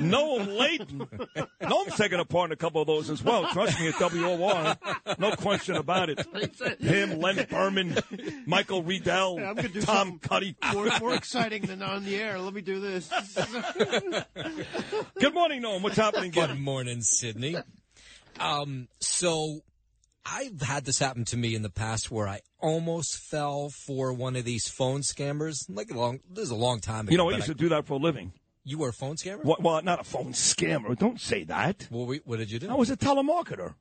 Noam Laden. Noam's taking a part in a couple of those as well. Trust me, at WOR. No question about it. Him, Len Berman, Michael Riedel, I'm do Tom Cuddy. More, more exciting than on the air. Let me do this. Good morning, Noam. What's happening? Good Kid? morning, Sydney. Um, so I've had this happen to me in the past where I almost fell for one of these phone scammers. Like a long, this is a long time ago. You know, I but used to do that for a living. You were a phone scammer. What, well, not a phone scammer. Don't say that. What, were, what did you do? I was a telemarketer,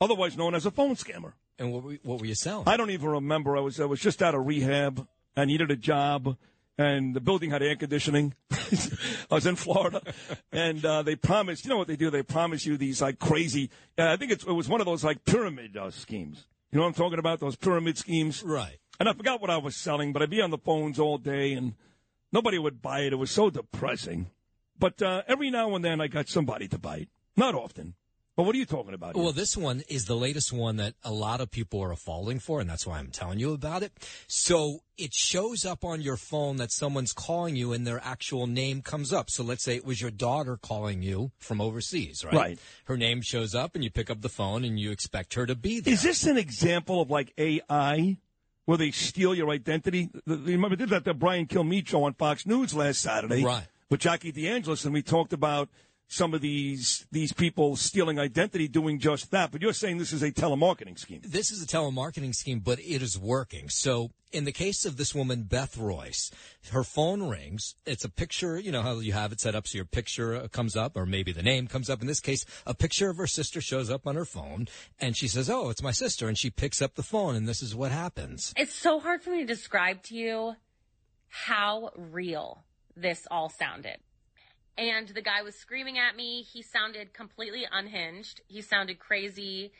otherwise known as a phone scammer. and what were, what were you selling? I don't even remember. I was I was just out of rehab. I needed a job, and the building had air conditioning. I was in Florida, and uh, they promised. You know what they do? They promise you these like crazy. Uh, I think it's, it was one of those like pyramid uh, schemes. You know what I'm talking about? Those pyramid schemes. right. And I forgot what I was selling, but I'd be on the phones all day, and nobody would buy it. It was so depressing. But uh, every now and then, I got somebody to buy it. Not often. But what are you talking about? here? Well, this one is the latest one that a lot of people are falling for, and that's why I'm telling you about it. So it shows up on your phone that someone's calling you and their actual name comes up. So let's say it was your daughter calling you from overseas, right? Right. Her name shows up and you pick up the phone and you expect her to be there. Is this an example of like AI, where they steal your identity? The- the- Remember, they did that the Brian Kilmeade show on Fox News last Saturday, Right. With Jackie DeAngelis, and we talked about some of these these people stealing identity, doing just that. But you're saying this is a telemarketing scheme. this is a telemarketing scheme, but it is working. So, in the case of this woman, Beth Royce, her phone rings. It's a picture, you know how you have it set up so your picture uh, comes up, or maybe the name comes up. In this case, a picture of her sister shows up on her phone, and she says, Oh, it's my sister. And she picks up the phone, and this is what happens. It's so hard for me to describe to you how real this all sounded. And the guy was screaming at me. He sounded completely unhinged. He sounded crazy.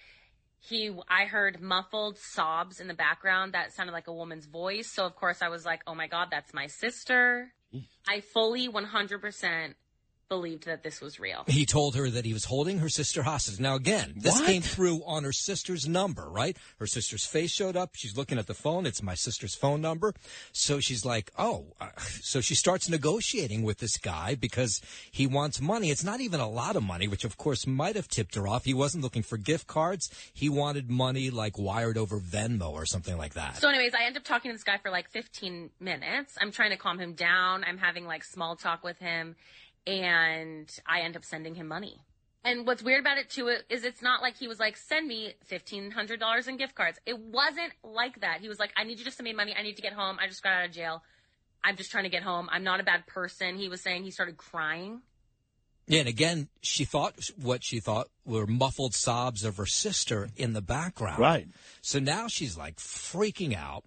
He, I heard muffled sobs in the background that sounded like a woman's voice. So of course I was like, oh my God, that's my sister. I fully 100% believed that this was real. He told her that he was holding her sister hostage. Now, again, this What? came through on her sister's number, right? Her sister's face showed up. She's looking at the phone. It's my sister's phone number. So she's like, oh. Uh, so she starts negotiating with this guy because he wants money. It's not even a lot of money, which of course might have tipped her off. He wasn't looking for gift cards. He wanted money like wired over Venmo or something like that. So, anyways, I end up talking to this guy for like 15 minutes. I'm trying to calm him down. I'm having like small talk with him, and I end up sending him money. And what's weird about it too is it's not like he was like, send me $1,500 in gift cards. It wasn't like that. He was like, I need you just to make money. I need to get home. I just got out of jail. I'm just trying to get home. I'm not a bad person. He was saying he started crying. Yeah, and again, she thought what she thought were muffled sobs of her sister in the background. Right. So now she's like freaking out,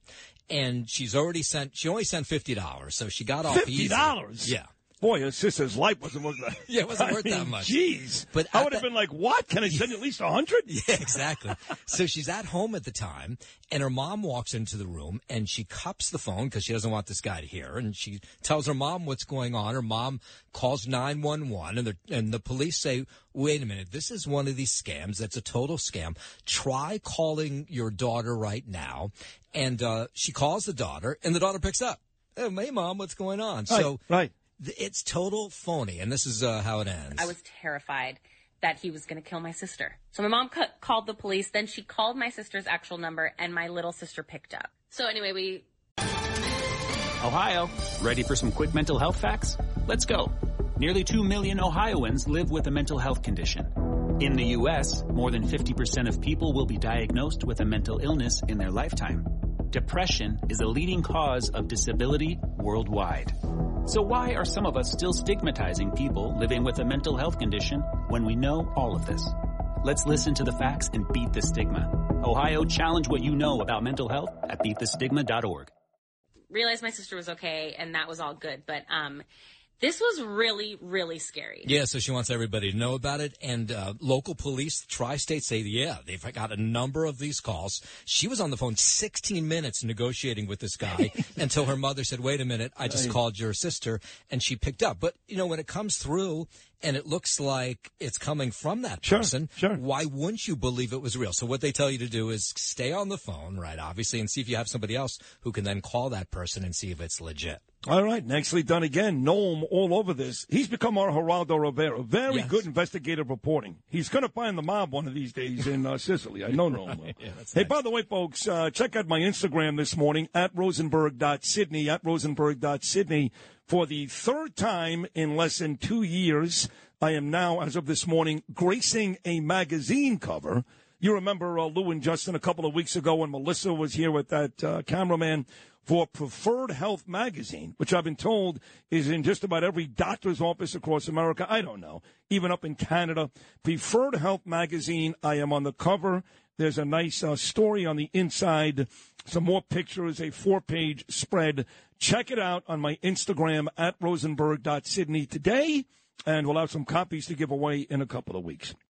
and she's already sent. She only sent fifty dollars, so she got off easy. $50? Yeah. Boy, her sister's life wasn't worth that. Yeah, it wasn't I worth that much. Jeez. But I would have been like, what? Can I send you at least a hundred? Yeah, exactly. so she's at home at the time, and her mom walks into the room, and she cups the phone because she doesn't want this guy to hear. And she tells her mom what's going on. Her mom calls nine one one, and the and the police say, "Wait a minute, this is one of these scams. That's a total scam. Try calling your daughter right now." And uh, she calls the daughter, and the daughter picks up. Oh, hey, mom, what's going on? so right. Th- it's total phony, and this is uh, how it ends. I was terrified that he was going to kill my sister. So my mom ca- called the police. Then she called my sister's actual number, and my little sister picked up. So anyway, we Ohio, ready for some quick mental health facts? Let's go. Nearly 2 million Ohioans live with a mental health condition. In the U.S., more than 50% of people will be diagnosed with a mental illness in their lifetime. Depression is a leading cause of disability worldwide. So why are some of us still stigmatizing people living with a mental health condition when we know all of this? Let's listen to the facts and beat the stigma. Ohio, challenge what you know about mental health at beatthestigma.org. realized my sister was okay, and that was all good. But um, this was really, really scary. Yeah, so she wants everybody to know about it. And uh, local police, tri-state, say, yeah, they've got a number of these calls. She was on the phone 16 minutes negotiating with this guy until her mother said, wait a minute, I just called your sister. And she picked up. But, you know, when it comes through and it looks like it's coming from that Sure, person, sure. why wouldn't you believe it was real? So what they tell you to do is stay on the phone, right, obviously, and see if you have somebody else who can then call that person and see if it's legit. All right, nicely done again. Noam all over this. He's become our Geraldo Rivera. Very Yes. good investigative reporting. He's going to find the mob one of these days in uh, Sicily. I know Noam. hey, by the way, folks, uh, check out my Instagram this morning at rosenberg.sydney, at rosenberg.sydney. For the third time in less than two years, I am now, as of this morning, gracing a magazine cover. You remember uh, Lou and Justin a couple of weeks ago when Melissa was here with that uh, cameraman for Preferred Health Magazine, which I've been told is in just about every doctor's office across America. I don't know, even up in Canada. Preferred Health Magazine, I am on the cover. There's a nice uh, story on the inside, some more pictures, a four page spread. Check it out on my Instagram at rosenberg.sydney today, and we'll have some copies to give away in a couple of weeks.